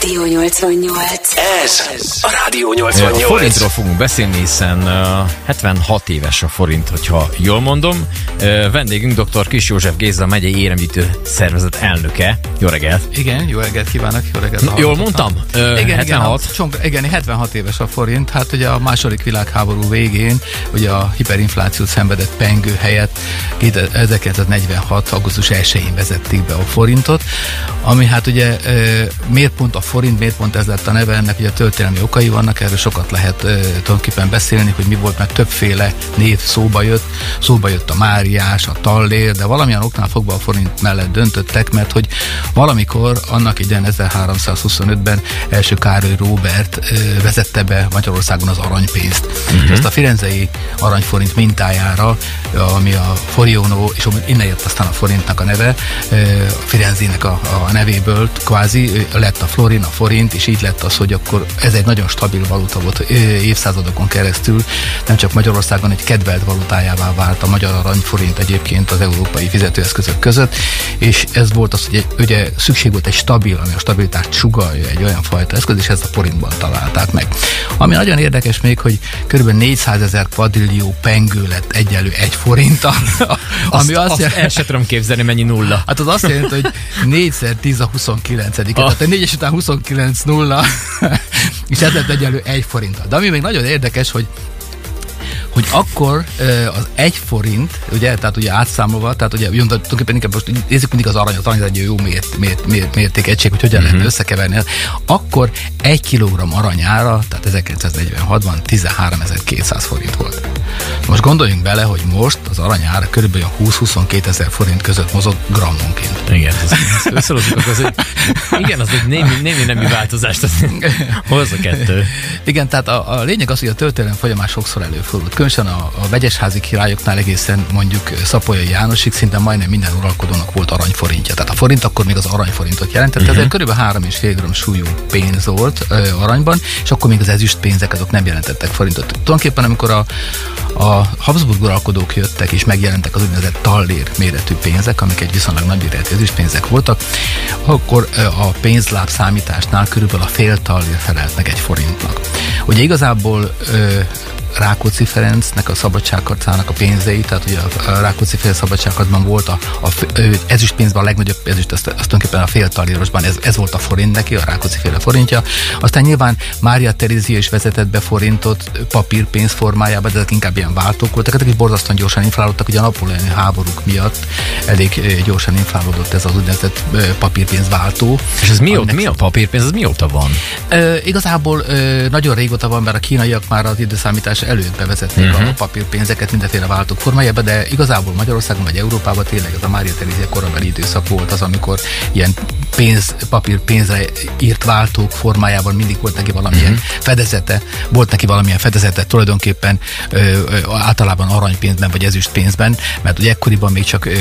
Rádió 88. Ez a Rádió A 88. forintról fogunk beszélni, hiszen uh, 76 éves a forint, hogyha jól mondom. Uh, vendégünk dr. Kis József Géza megyei éremgyűjtő szervezet elnöke. Jó reggelt! Igen, jó reggelt kívánok, jó reggelt. Na, jól mondtam? Ö, igen, 76? Igen, a, csomag, igen, 76 éves a forint. Hát ugye a második világháború végén ugye a hiperinflációt szenvedett pengő helyett 1946. augusztus 1-én vezették be a forintot, ami hát ugye miért pont a forint, miért pont ez lett a neve, ennek ugye történelmi okai vannak, erről sokat lehet ö, tulajdonképpen beszélni, hogy mi volt, mert többféle név szóba jött, szóba jött a Máriás, a Tallér, de valamilyen oknál fogva a forint mellett döntöttek, mert hogy valamikor annak idején 1325-ben első Károly Róbert ö, vezette be Magyarországon az aranypénzt. Uh-huh. Ezt a firenzei aranyforint mintájára, ami a Forionó, és innen jött aztán a forintnak a neve, ö, a Firenzének a, a nevéből kvázi lett a florin, a forint, és így lett az, hogy akkor ez egy nagyon stabil valuta volt évszázadokon keresztül, nem csak Magyarországon egy kedvelt valutájává vált a magyar aranyforint egyébként az európai fizetőeszközök között, és ez volt az, hogy egy, ugye szükség volt egy stabil, ami a stabilitást sugalja, egy olyan fajta eszköz, és ezt a forintban találták meg. Ami nagyon érdekes még, hogy kb. 400 ezer kvadrillió pengő lett egyelő egy forinttal, ami azt, azt, azt jelenti, el sem tudom képzelni, mennyi nulla. Hát az azt jelenti, hogy 4 10 a 29 ah. Tehát a 4 után 29 nulla, és ez lett egyelő egy forinttal. De ami még nagyon érdekes, hogy hogy akkor az egy forint, ugye, tehát ugye átszámolva, tehát ugye tulajdonképpen inkább most nézzük mindig az arany, az arany egy jó mért, mért, mért, mértékegység, hogy hogyan uh-huh. lehet összekeverni. Akkor egy kilogramm aranyára, tehát 1946-ban 13.200 forint volt. Most gondoljunk bele, hogy most az aranyára körülbelül 20-22 ezer forint között mozog grammonként. Igen, ez, ez az egy, igen, az egy némi, némi nemű változást az, hoz a kettő. Igen, tehát a, a lényeg az, hogy a történelem folyamás sokszor előfordult. Különösen a, a vegyesházi királyoknál egészen mondjuk Szapolyai Jánosig szinte majdnem minden uralkodónak volt aranyforintja. Tehát a forint akkor még az aranyforintot jelentett, uh-huh. ez körülbelül 3,5 g súlyú pénz volt ö, aranyban, és akkor még az ezüst pénzek azok nem jelentettek forintot. Tulajdonképpen amikor a, a Habsburg uralkodók jöttek és megjelentek az úgynevezett tallér méretű pénzek, amik egy viszonylag nagy méretű ezüstpénzek voltak, akkor a pénzláb számításnál körülbelül a fél tallér felelt meg egy forintnak. Ugye igazából Rákóczi Ferencnek a szabadságharcának a pénzei, tehát ugye a Rákóczi fél szabadságharcban volt a, a, a ezüstpénzben a legnagyobb ezüst, azt, azt tulajdonképpen a fél talírosban, ez, ez volt a forint neki, a Rákóczi féle forintja. Aztán nyilván Mária Terézia is vezetett be forintot papírpénz formájában, de ezek inkább ilyen váltók voltak, ezek is borzasztóan gyorsan inflálódtak, ugye a napoleoni háborúk miatt elég gyorsan inflálódott ez az úgynevezett papírpénz váltó. És ez mióta, mi a papírpénz, ez mióta van? E, igazából e, nagyon régóta van, mert a kínaiak már az időszámítás előtt bevezették uh-huh. a papírpénzeket mindenféle váltók formájába, de igazából Magyarországon vagy Európában tényleg ez a Mária Terézia korabeli időszak volt az, amikor ilyen pénz, papír pénzre írt váltók formájában mindig volt neki valamilyen uh-huh. fedezete, volt neki valamilyen fedezete tulajdonképpen ö, ö, általában aranypénzben vagy ezüstpénzben, mert ugye ekkoriban még csak ö,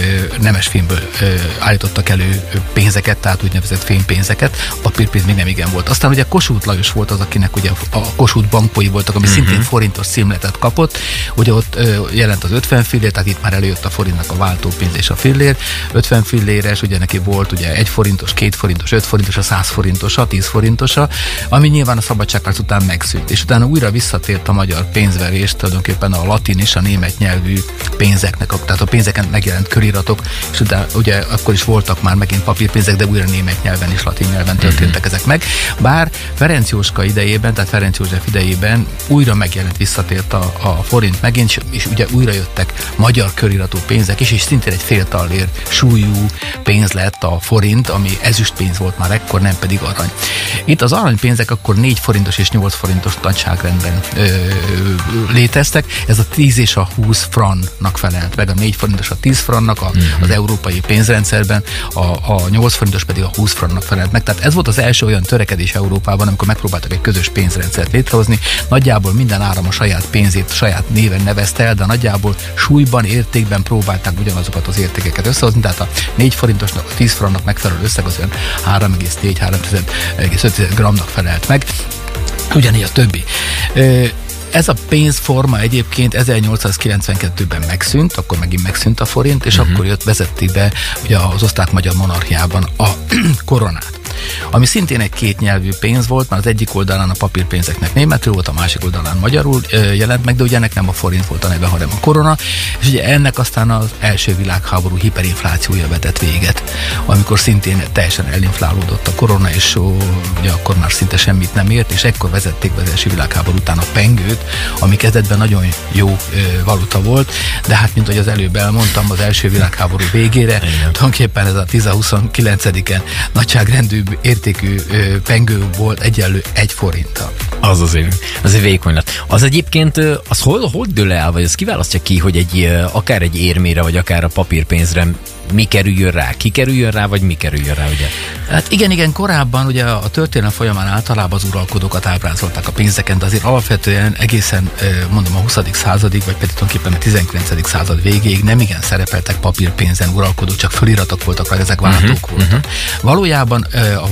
nemes filmből ö, állítottak elő pénzeket, tehát úgynevezett fénypénzeket, a papírpénz még nem igen volt. Aztán ugye Kossuth Lajos volt az, akinek ugye a Kossuth bankói voltak, ami uh-huh. szintén forintos címletet kapott, ugye ott jelent az 50 fillér, tehát itt már előjött a forintnak a váltópénz és a fillér, 50 filléres, ugye neki volt ugye egy forintos, két forintos, öt forintos, a 100 forintos, a 10 forintosa, ami nyilván a szabadságharc után megszűnt, és utána újra visszatért a magyar pénzverés, tulajdonképpen a latin és a német nyelvű pénzeknek, tehát a pénzeken megjelent köriratok, és utána ugye akkor is voltak már megint papírpénzek, de újra német nyelven és latin nyelven történtek ezek meg. Bár Ferenc Jóska idejében, tehát Ferenc József idejében újra megjelent, visszatért a, a forint megint, és, ugye újra jöttek magyar köriratú pénzek is, és szintén egy fél tallér súlyú pénz lett a forint, ami ezüstpénz volt már ekkor, nem pedig arany. Itt az aranypénzek akkor 4 forintos és 8 forintos nagyságrendben ö, léteztek. Ez a 10 és a 20 frannak felelt meg. A 4 forintos a 10 frannak a, uh-huh. az európai pénzrendszerben, a, a 8 forintos pedig a 20 frannak felelt meg. Tehát ez volt az első olyan törekedés Európában, amikor megpróbáltak egy közös pénzrendszert létrehozni. Nagyjából minden áram a saját pénzét, saját néven nevezte el, de nagyjából súlyban, értékben próbálták ugyanazokat az értékeket összehozni. Tehát a 4 forintosnak, a 10 frannak megfelelő összeg az olyan 3,4-3,5 gramnak felelt meg. Ugyanígy a többi. Ez a pénzforma egyébként 1892-ben megszűnt, akkor megint megszűnt a forint, és uh-huh. akkor jött vezették be ugye az osztrák-magyar monarchiában a koronát. Ami szintén egy kétnyelvű pénz volt, mert az egyik oldalán a papírpénzeknek németül volt, a másik oldalán magyarul jelent meg, de ugye ennek nem a forint volt a neve, hanem a korona, és ugye ennek aztán az első világháború hiperinflációja vetett véget, amikor szintén teljesen elinflálódott a korona, és ó, ugye akkor már szinte semmit nem ért, és ekkor vezették be az első világháború után a pengőt, ami kezdetben nagyon jó ö, valuta volt, de hát, mint hogy az előbb elmondtam, az első világháború végére, Igen. tulajdonképpen ez a 10-29-en nagyságrendű értékű pengő volt egyenlő egy forinttal. Az azért, azért vékony lett. Az egyébként, az hol, hol dől el, vagy az kiválasztja ki, hogy egy, akár egy érmére, vagy akár a papírpénzre mi kerüljön rá, ki kerüljön rá, vagy mi kerüljön rá, ugye? Hát igen, igen, korábban ugye a történelem folyamán általában az uralkodókat ábrázolták a pénzeken, de azért alapvetően egészen mondom a 20. századig, vagy pedig tulajdonképpen a 19. század végéig nem igen szerepeltek papírpénzen uralkodók, csak feliratok voltak, vagy ezek váltók uh-huh, voltak. Uh-huh. Valójában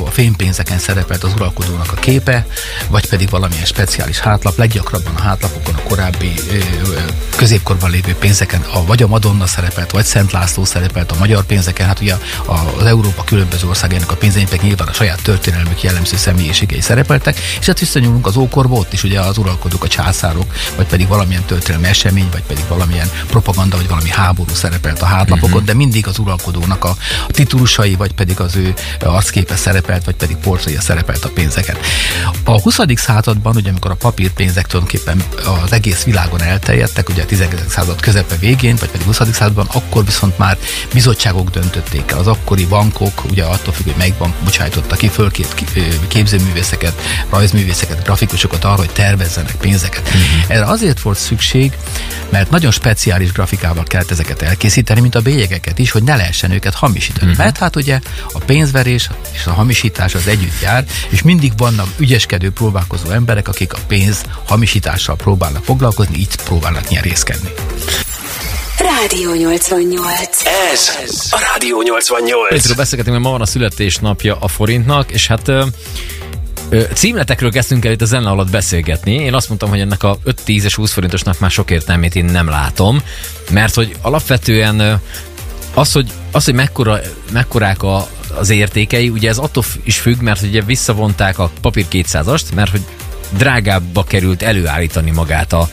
a fénypénzeken szerepelt az uralkodónak a képe, vagy pedig valamilyen speciális hátlap, leggyakrabban a hátlapokon a korábbi középkorban lévő pénzeken, a, vagy a Madonna szerepelt, vagy Szent László szerepelt, a magyar pénzeken, hát ugye az Európa különböző országainak a pénzeinek nyilván a saját történelmük jellemző személyiségei szerepeltek, és hát visszanyúlunk az ókorba, ott is ugye az uralkodók, a császárok, vagy pedig valamilyen történelmi esemény, vagy pedig valamilyen propaganda, vagy valami háború szerepelt a hátlapokon, uh-huh. de mindig az uralkodónak a, a titulusai, vagy pedig az ő arcképe szerepelt, vagy pedig portréja szerepelt a pénzeken. A 20. században, ugye amikor a papírpénzek tulajdonképpen az egész világon elterjedtek, ugye a 19. század közepe végén, vagy pedig 20. században, akkor viszont már bizony bizottságok döntötték el. Az akkori bankok, ugye attól függ, hogy melyik bank bocsájtotta ki fölkét képzőművészeket, rajzművészeket, grafikusokat arra, hogy tervezzenek pénzeket. Uh-huh. Erre azért volt szükség, mert nagyon speciális grafikával kellett ezeket elkészíteni, mint a bélyegeket is, hogy ne lehessen őket hamisítani. Uh-huh. Mert hát ugye a pénzverés és a hamisítás az együtt jár, és mindig vannak ügyeskedő, próbálkozó emberek, akik a pénz hamisítással próbálnak foglalkozni, így próbálnak nyerészkedni. Rádió 88. Ez a Rádió 88. Péterről beszélgetünk, mert ma van a születésnapja a forintnak, és hát ö, ö, címletekről kezdtünk el itt a zene alatt beszélgetni. Én azt mondtam, hogy ennek a 5, 10 és 20 forintosnak már sok értelmét én nem látom, mert hogy alapvetően ö, az, hogy, az, hogy mekkora, mekkorák a, az értékei, ugye ez attól is függ, mert ugye visszavonták a papír 200-ast, mert hogy drágábbba került előállítani magát, a,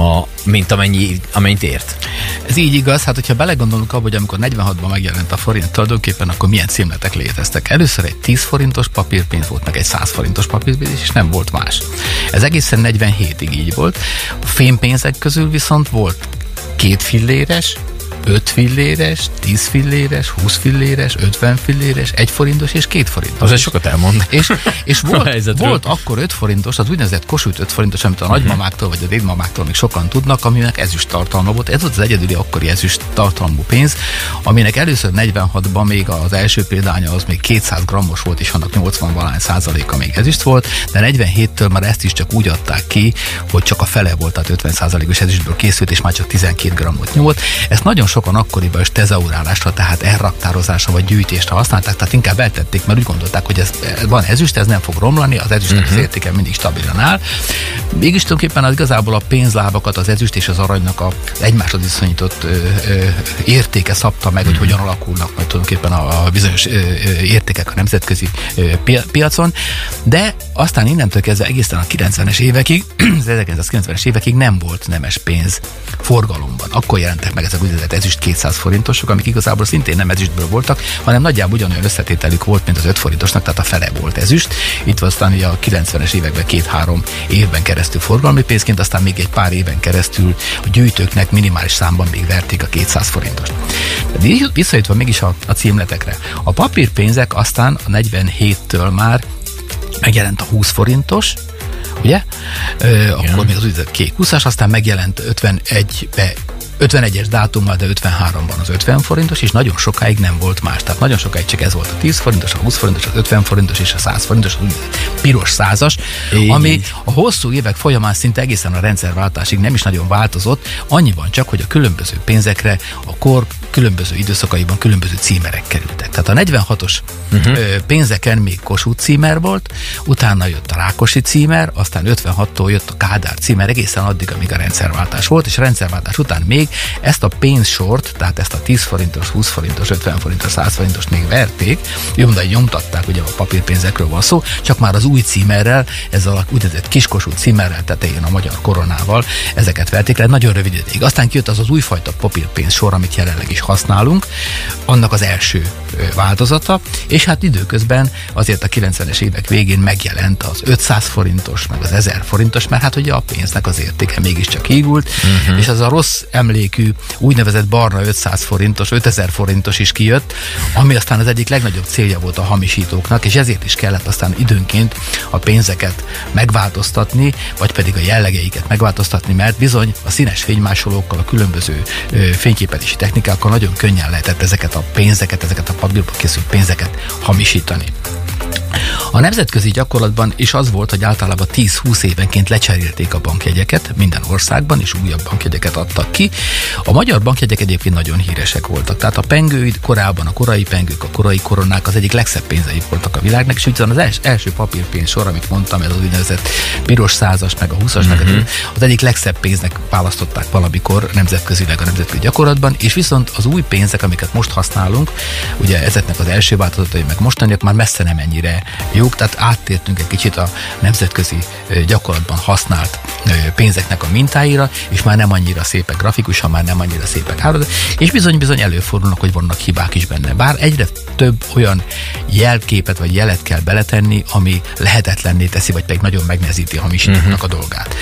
a, mint amennyi, amennyit ért. Ez így igaz, hát hogyha belegondolunk abba, hogy amikor 46-ban megjelent a forint tulajdonképpen, akkor milyen címletek léteztek. Először egy 10 forintos papírpénz volt, meg egy 100 forintos papírpénz, és nem volt más. Ez egészen 47-ig így volt. A fémpénzek közül viszont volt két filléres, 5 filléres, 10 filléres, 20 filléres, 50 filléres, 1 forintos és 2 forintos. Az egy sokat elmond. És, és volt, volt akkor 5 forintos, az úgynevezett kosút 5 forintos, amit a uh-huh. nagymamáktól vagy a dédmamáktól még sokan tudnak, aminek ezüst tartalma volt. Ez volt az egyedüli akkori ezüst tartalmú pénz, aminek először 46-ban még az első példánya az még 200 grammos volt, és annak 80 valány százaléka még ezüst volt, de 47-től már ezt is csak úgy adták ki, hogy csak a fele volt, tehát 50 százalékos ezüstből készült, és már csak 12 grammot nyúlt. Ezt nagyon sokan akkoriban is tezaurálásra, tehát elraktározásra vagy gyűjtésre használták, tehát inkább eltették, mert úgy gondolták, hogy ez, van ezüst, ez nem fog romlani, az ezüstnek uh-huh. az mhm. értéke mindig stabilan áll. Mégis tulajdonképpen az igazából a pénzlábakat, az ezüst és az aranynak a egymáshoz viszonyított ö, ö, értéke szabta meg, uh-huh. hogy mhm. hogyan alakulnak majd tulajdonképpen a, a bizonyos ö, ö, értékek a nemzetközi ö, piacon, de aztán innentől kezdve egészen a 90-es évekig, az 1990-es évekig nem volt nemes pénz forgalomban. Akkor jelentek meg ezek úgynevezett ezüst 200 forintosok, amik igazából szintén nem ezüstből voltak, hanem nagyjából ugyanolyan összetételük volt, mint az 5 forintosnak, tehát a fele volt ezüst. Itt aztán ugye a 90-es években két-három évben keresztül forgalmi pénzként, aztán még egy pár éven keresztül a gyűjtőknek minimális számban még verték a 200 forintost. De visszajutva mégis a, a címletekre. A papírpénzek aztán a 47-től már megjelent a 20 forintos, ugye? Ö, akkor még az úgynevezett kék 20 aztán megjelent 51-be 51-es dátummal, de 53-ban az 50 forintos, és nagyon sokáig nem volt más. Tehát nagyon sokáig csak ez volt a 10 forintos, a 20 forintos, az 50 forintos és a 100 forintos, az piros százas, Így. ami a hosszú évek folyamán szinte egészen a rendszerváltásig nem is nagyon változott, annyiban csak, hogy a különböző pénzekre a kor különböző időszakaiban különböző címerek kerültek. Tehát a 46-os uh-huh. Mhm. pénzeken még Kossuth címer volt, utána jött a Rákosi címer, aztán 56-tól jött a Kádár címer, egészen addig, amíg a rendszerváltás volt, és a rendszerváltás után még ezt a pénzsort, tehát ezt a 10 forintos, 20 forintos, 50 forintos, 100 forintos még verték, jomdai nyomtatták, ugye a papírpénzekről van szó, csak már az új címerrel, ezzel a úgynevezett kiskosú címerrel tetején a magyar koronával, ezeket verték le nagyon rövid ideig. Aztán kijött az az újfajta papírpénz sor, amit jelenleg is használunk, annak az első változata, és hát időközben azért a 90-es évek végén megjelent az 500 forintos, meg az 1000 forintos, mert hát ugye a pénznek az értéke mégiscsak hígult, uh-huh. és az a rossz emlékű úgynevezett barna 500 forintos, 5000 forintos is kijött, ami aztán az egyik legnagyobb célja volt a hamisítóknak, és ezért is kellett aztán időnként a pénzeket megváltoztatni, vagy pedig a jellegeiket megváltoztatni, mert bizony a színes fénymásolókkal, a különböző fényképezési technikákkal nagyon könnyen lehetett ezeket a pénzeket, ezeket a papírba készült pénzeket hamisítani. A nemzetközi gyakorlatban is az volt, hogy általában 10-20 évenként lecserélték a bankjegyeket minden országban, és újabb bankjegyeket adtak ki. A magyar bankjegyek egyébként nagyon híresek voltak. Tehát a pengőid korábban, a korai pengők, a korai koronák az egyik legszebb pénzei voltak a világnak, és ugyan az els, első papírpénz sor, amit mondtam, ez az úgynevezett piros százas, meg a 20-as, mm-hmm. meg mhm. az egyik legszebb pénznek választották valamikor nemzetközileg a nemzetközi gyakorlatban, és viszont az új pénzek, amiket most használunk, ugye ezeknek az első változatai, meg mostaniak már messze nem ennyire jók, tehát áttértünk egy kicsit a nemzetközi gyakorlatban használt pénzeknek a mintáira, és már nem annyira szépek grafikusan, már nem annyira szépek hálózat, és bizony-bizony előfordulnak, hogy vannak hibák is benne. Bár egyre több olyan jelképet vagy jelet kell beletenni, ami lehetetlenné teszi, vagy pedig nagyon megnehezíti a hamisítóknak uh-huh. a dolgát.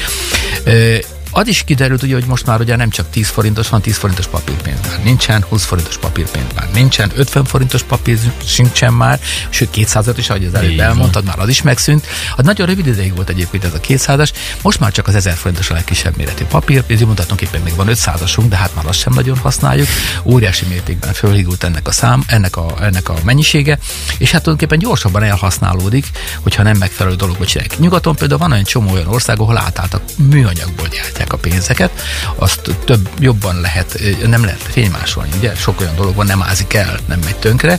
Az is kiderült, ugye, hogy most már ugye nem csak 10 forintos van, 10 forintos papírpénz már nincsen, 20 forintos papírpénz már nincsen, 50 forintos papír sincsen már, sőt 200 is, ahogy az előbb elmondtad, már az is megszűnt. Az nagyon rövid ideig volt egyébként ez a 200-as, most már csak az 1000 forintos a legkisebb méretű papírpénz, mondhatunk éppen még van 500-asunk, de hát már azt sem nagyon használjuk. Óriási mértékben fölhígult ennek a szám, ennek a, ennek a mennyisége, és hát tulajdonképpen gyorsabban elhasználódik, hogyha nem megfelelő dolog csinálják. Nyugaton például van olyan csomó olyan ország, ahol átálltak műanyagból gyárt elköltják a pénzeket, azt több jobban lehet, nem lehet fénymásolni, ugye? Sok olyan dolog van, nem ázik el, nem megy tönkre.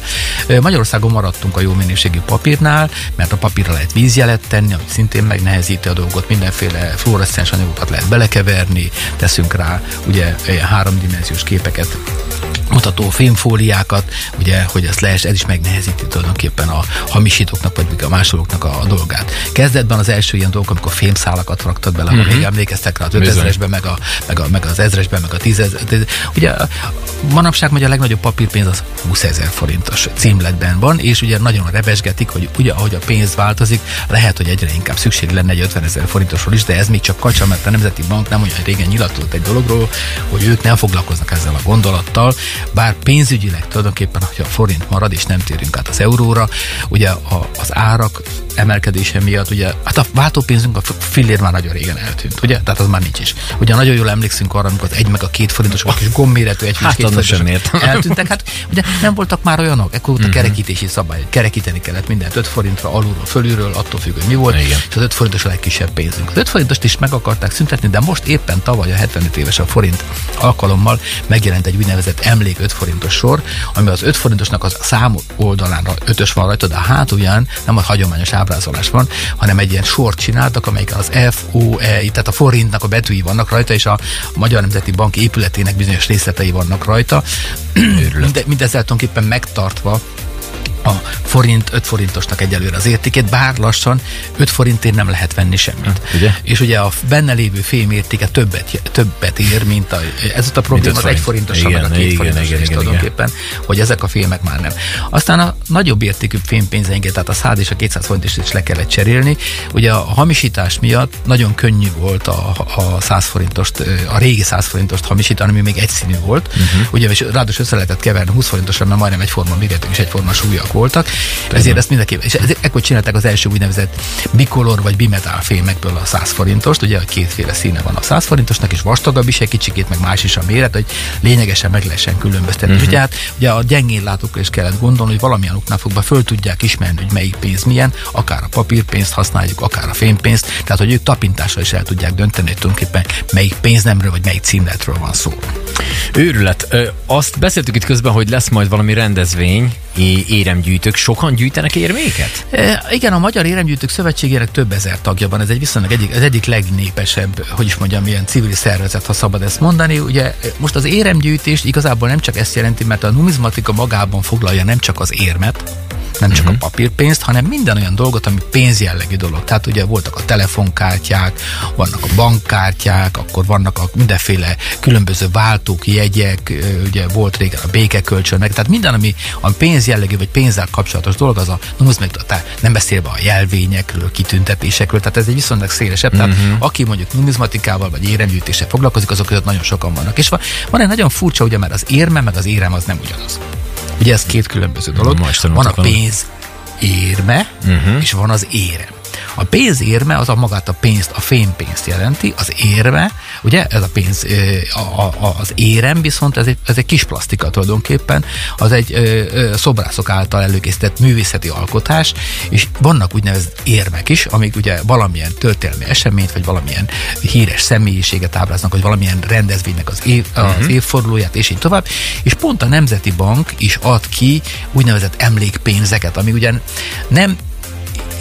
Magyarországon maradtunk a jó minőségű papírnál, mert a papírra lehet vízjelet tenni, ami szintén megnehezíti a dolgot, mindenféle fluoreszcens anyagokat lehet belekeverni, teszünk rá ugye háromdimenziós képeket mutató fémfóliákat, ugye, hogy ezt lehet, ez is megnehezíti tulajdonképpen a hamisítóknak, vagy a másolóknak a, a dolgát. Kezdetben az első ilyen dolgok, amikor fémszálakat raktak bele, uh-huh. még emlékeztek rá, az 5000-esben, meg, a, meg, a, meg az ezresben, meg a tízezer. Ugye manapság hogy a legnagyobb papírpénz az 20 ezer forintos címletben van, és ugye nagyon rebesgetik, hogy ugye ahogy a pénz változik, lehet, hogy egyre inkább szükség lenne egy 50 ezer forintosról is, de ez még csak kacsa, mert a Nemzeti Bank nem olyan régen nyilatkozott egy dologról, hogy ők nem foglalkoznak ezzel a gondolattal, bár pénzügyileg tulajdonképpen, hogy a forint marad, és nem térünk át az euróra, ugye a, az árak emelkedése miatt, ugye, hát a váltópénzünk, a fillér már nagyon régen eltűnt, ugye? Tehát az már nincs is. Ugye nagyon jól emlékszünk arra, amikor az egy meg a két forintos, a kis gombméretű egy hát, két forintos eltűntek. Hát ugye nem voltak már olyanok, ekkor volt a mhm. kerekítési szabály. Kerekíteni kellett mindent 5 forintra, alulról, fölülről, attól függ, hogy mi volt. Igen. És az 5 forintos a legkisebb pénzünk. Az 5 forintost is meg akarták szüntetni, de most éppen tavaly a 75 éves a forint alkalommal megjelent egy úgynevezett emlék 5 forintos sor, ami az 5 forintosnak az szám oldalán 5-ös van rajta, de a hátulján nem a hagyományos ábrázolás van, hanem egy ilyen sort csináltak, amelyik az F, O, E, tehát a forintnak a betűi vannak rajta, és a Magyar Nemzeti Bank épületének bizonyos részletei vannak rajta. Minde, mindezzel tulajdonképpen megtartva a forint 5 forintosnak egyelőre az értékét, bár lassan 5 forintért nem lehet venni semmit. Ha, ugye? És ugye a benne lévő fém értéke többet, többet ér, mint a, ez a probléma az 1 forintos, igen, meg a 2 forintos igen, is igen, tulajdonképpen, igen. hogy ezek a fémek már nem. Aztán a nagyobb értékű fémpénzeinket, tehát a 100 és a 200 forint is le kellett cserélni. Ugye a hamisítás miatt nagyon könnyű volt a, a 100 forintost, a régi 100 forintost hamisítani, ami még egyszínű volt. Uh-huh. Ugye, és ráadásul össze lehetett keverni 20 forintosra, mert majdnem egyforma méretű és egyforma súlyak fémek voltak, Tudom. ezért ezt mindenképpen, és ekkor csinálták az első úgynevezett bikolor vagy bimetál fémekből a 100 forintost, ugye, hogy kétféle színe van a 100 forintosnak, és vastagabb is egy kicsikét, meg más is a méret, hogy lényegesen meg lehessen különböztetni. Uh-huh. Ugye, hát, ugye a gyengén látókra is kellett gondolni, hogy valamilyen oknál fogva föl tudják ismerni, hogy melyik pénz milyen, akár a papírpénzt használjuk, akár a fémpénzt, tehát hogy ők tapintással is el tudják dönteni, hogy tulajdonképpen melyik pénznemről vagy melyik címletről van szó. Őrület. Ö, azt beszéltük itt közben, hogy lesz majd valami rendezvény, éremgyűjtők. Sokan gyűjtenek érméket? E, igen, a Magyar Éremgyűjtők Szövetségének több ezer tagja van. Ez egy viszonylag egyik, az egyik legnépesebb, hogy is mondjam, ilyen civil szervezet, ha szabad ezt mondani. Ugye most az éremgyűjtést igazából nem csak ezt jelenti, mert a numizmatika magában foglalja nem csak az érmet, nem csak uh-huh. a mhm. papírpénzt, hanem minden olyan dolgot, ami pénzjellegű dolog. Tehát ugye voltak a telefonkártyák, vannak a bankkártyák, akkor vannak a mindenféle különböző váltók, jegyek, ugye volt régen a békekölcsön, meg tehát minden, ami a pénzjellegű vagy pénzzel kapcsolatos dolog, az a numizmatika, nem beszélve a jelvényekről, kitüntetésekről, tehát ez egy viszonylag szélesebb. Uh-huh. Tehát mhm. aki mondjuk numizmatikával vagy éremgyűjtéssel foglalkozik, azok között nagyon sokan vannak. És van, van egy nagyon furcsa, ugye, mert az érme meg az érem az nem ugyanaz. Ugye ez két különböző dolog. Van a pénz érme, uh-huh. és van az érem. A pénz érme az a magát a pénzt, a fémpénzt jelenti, az érme, ugye ez a pénz, a, a, az érem viszont ez egy, ez egy kis plastika tulajdonképpen, az egy ö, szobrászok által előkészített művészeti alkotás, és vannak úgynevezett érmek is, amik ugye valamilyen történelmi eseményt, vagy valamilyen híres személyiséget ábráznak, vagy valamilyen rendezvénynek az, év, az uh-huh. évfordulóját, és így tovább. És pont a Nemzeti Bank is ad ki úgynevezett emlékpénzeket, ami ugye nem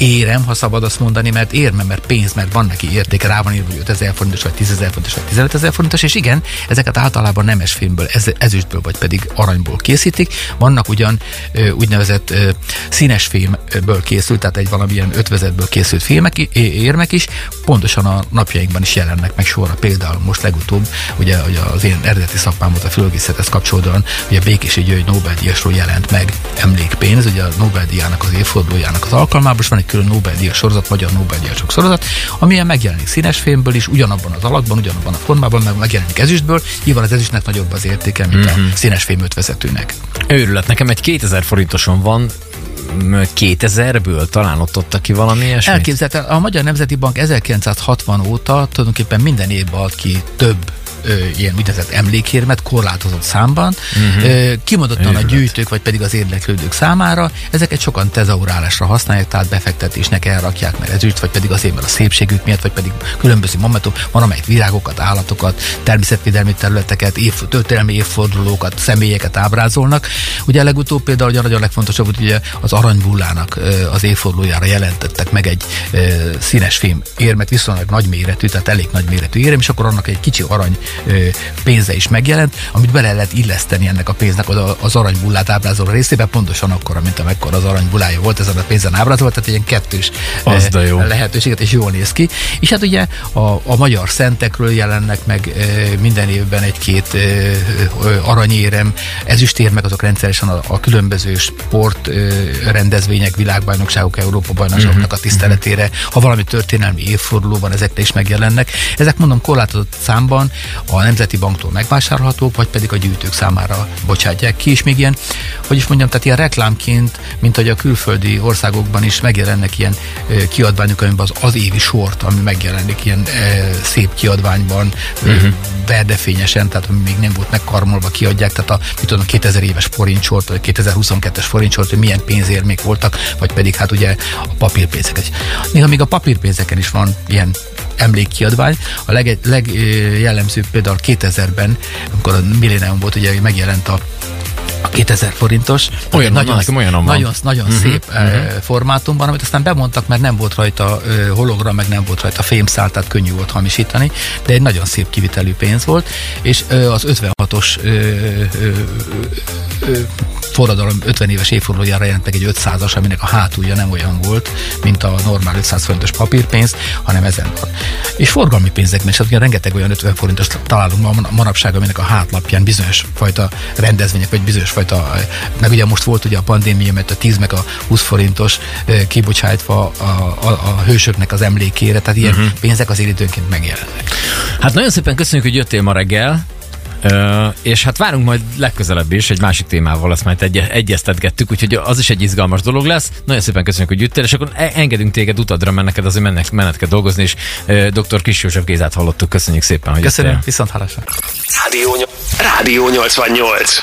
érem, ha szabad azt mondani, mert érme, mert pénz, mert van neki értéke, rá van írva, hogy 5000 forintos, vagy 10 ezer forintos, vagy 15 ezer forintos, és igen, ezeket általában nemes filmből, ez, ezüstből, vagy pedig aranyból készítik. Vannak ugyan úgynevezett színes fémből készült, tehát egy valamilyen ötvezetből készült filmek, érmek is, pontosan a napjainkban is jelennek meg sorra. Például most legutóbb, ugye, ugye az én eredeti szakmámot, a fülgészethez kapcsolódóan, ugye Békési György Nobel-díjasról jelent meg emlékpénz, ugye a Nobel-díjának az évfordulójának az alkalmában, és van egy külön Nobel-díjas sorozat, magyar Nobel-díjasok sorozat, amilyen megjelenik színes fémből is, ugyanabban az alakban, ugyanabban a formában, meg megjelenik ezüstből. Nyilván az ezüstnek nagyobb az értéke, mint mm-hmm. a mhm. színes fém ötvezetőnek. Őrület, nekem egy 2000 forintoson van, 2000-ből talán ott adta ki valami ilyesmit? Elképzelhető. A Magyar Nemzeti Bank 1960 óta tulajdonképpen minden évben ad ki több ö, ilyen úgynevezett emlékérmet korlátozott számban, uh-huh. ö, kimondottan a gyűjtők, vagy pedig az érdeklődők számára. Ezeket sokan tezaurálásra használják, tehát befektetésnek elrakják, mert ez ügy, vagy pedig azért, mert a szépségük miatt, vagy pedig különböző momentum, van amelyik virágokat, állatokat, természetvédelmi területeket, év, történelmi évfordulókat, személyeket ábrázolnak. Ugye legutóbb például ugye nagyon legfontosabb, hogy ugye az aranybullának az évfordulójára jelentettek meg egy színes fém érmet, viszonylag nagy méretű, tehát elég nagy méretű érem, és akkor annak egy kicsi arany pénze is megjelent, amit bele lehet illeszteni ennek a pénznek az aranybullát ábrázoló részébe, pontosan akkor, mint amekkor az aranybulája volt ezen a pénzen ábrázolt, tehát egy ilyen kettős az de jó. lehetőséget, és jól néz ki. És hát ugye a, a magyar szentekről jelennek meg minden évben egy-két aranyérem, ezüstér meg azok rendszeresen a, a különböző sport rendezvények, világbajnokságok, Európa bajnokságoknak a mhm. tiszteletére, ha valami történelmi évforduló van, ezekre is megjelennek. Ezek mondom korlátozott számban a Nemzeti Banktól megvásárolhatók, vagy pedig a gyűjtők számára bocsátják ki, és még ilyen, hogy is mondjam, tehát ilyen reklámként, mint hogy a külföldi országokban is megjelennek ilyen kiadványok, amiben az, az évi sort, ami megjelenik ilyen szép kiadványban, uh-huh. verdefényesen, tehát ami még nem volt megkarmolva, kiadják, tehát a, mit tudom, 2000 éves forintsort, vagy 2022-es forintsort, hogy milyen pénzérmék voltak, vagy pedig hát ugye a papírpénzek. Néha még a papírpénzeken is van ilyen emlékkiadvány. A legjellemzőbb leg például 2000-ben, amikor a Millennium volt, ugye megjelent a 2000 forintos. Olyan, nagyon, olyan van. Nagyon, nagyon uh-huh, szép uh-huh. formátumban, amit aztán bemondtak, mert nem volt rajta hologram, meg nem volt rajta fémszál, tehát könnyű volt hamisítani, de egy nagyon szép kivitelű pénz volt, és az 56-os forradalom 50 éves évfordulójára jelent meg egy 500-as, aminek a hátulja nem olyan volt, mint a normál 500 forintos papírpénz, hanem ezen van. És forgalmi pénzekben is, hát rengeteg olyan 50 forintos találunk ma, manapság, aminek a hátlapján bizonyos fajta rendezvények, vagy bizonyos fajta, meg ugye most volt ugye a pandémia, mert a 10 meg a 20 forintos kibocsátva a, a, a hősöknek az emlékére, tehát ilyen uh-huh. pénzek az időnként megjelennek. Hát nagyon szépen köszönjük, hogy jöttél ma reggel. Uh, és hát várunk majd legközelebb is egy másik témával, azt majd egy- egyeztetgettük, úgyhogy az is egy izgalmas dolog lesz. Nagyon szépen köszönjük, hogy jöttél, és akkor e- engedünk téged utadra, mert neked azért mennek, menet kell dolgozni, és uh, dr. Kis József Gézát hallottuk. Köszönjük szépen, hogy Köszönöm, jöttél. viszont hallásra. Rádió, Rádió 88.